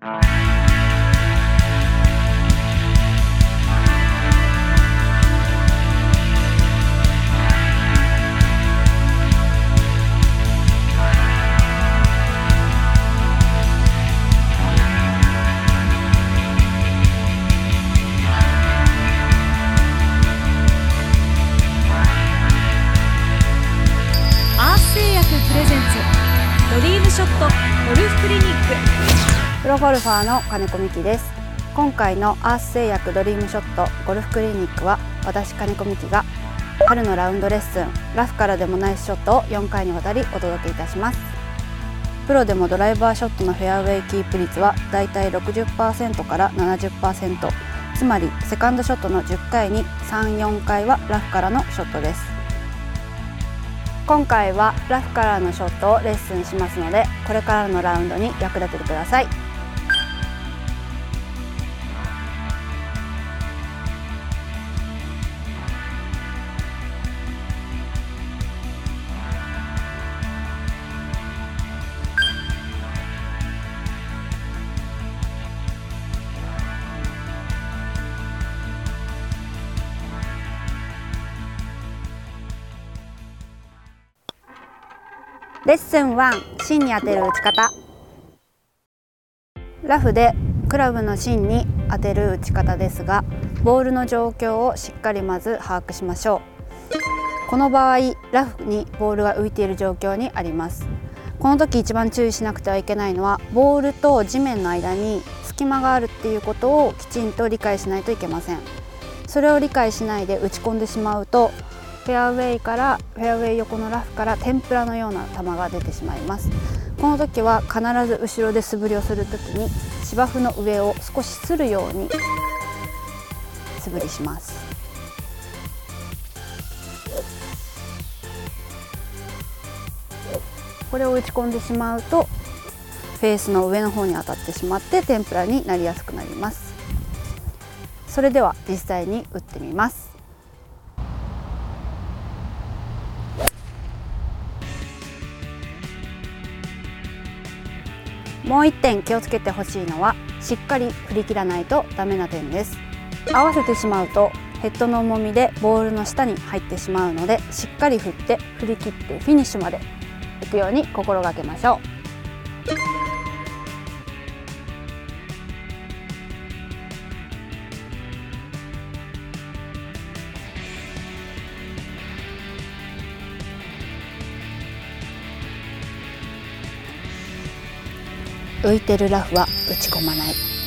アース製薬プレゼンツドリームショットゴルフクリニック。プロゴルファーの金子美希です。今回のアース製薬ドリームショットゴルフクリニックは私金子美希が春のラウンドレッスンラフからでもナイスショットを4回にわたりお届けいたします。プロでもドライバーショットのフェアウェイキープ率はだいたい60%から70%つまりセカンドショットの10回に34回はラフからのショットです。今回はラフからのショットをレッスンしますのでこれからのラウンドに役立ててください。レッスン1芯に当てる打ち方。ラフでクラブの芯に当てる打ち方ですがボールの状況をしっかりまず把握しましょう。この場合ラフにボールが浮いている状況にあります。この時一番注意しなくてはいけないのはボールと地面の間に隙間があるっていうことをきちんと理解しないといけません。それを理解しないで打ち込んでしまうとフェアウェイからフェアウェイ横のラフから天ぷらのような球が出てしまいます。この時は必ず後ろで素振りをする時に芝生の上を少しするように素振りします。これを打ち込んでしまうとフェースの上の方に当たってしまって天ぷらになりやすくなります。それでは実際に打ってみます。もう1点気をつけてほしいのはしっかり振り切らないとダメな点です。合わせてしまうとヘッドの重みでボールの下に入ってしまうのでしっかり振って振り切ってフィニッシュまで行くように心がけましょう。浮いてるラフは打ち込まない。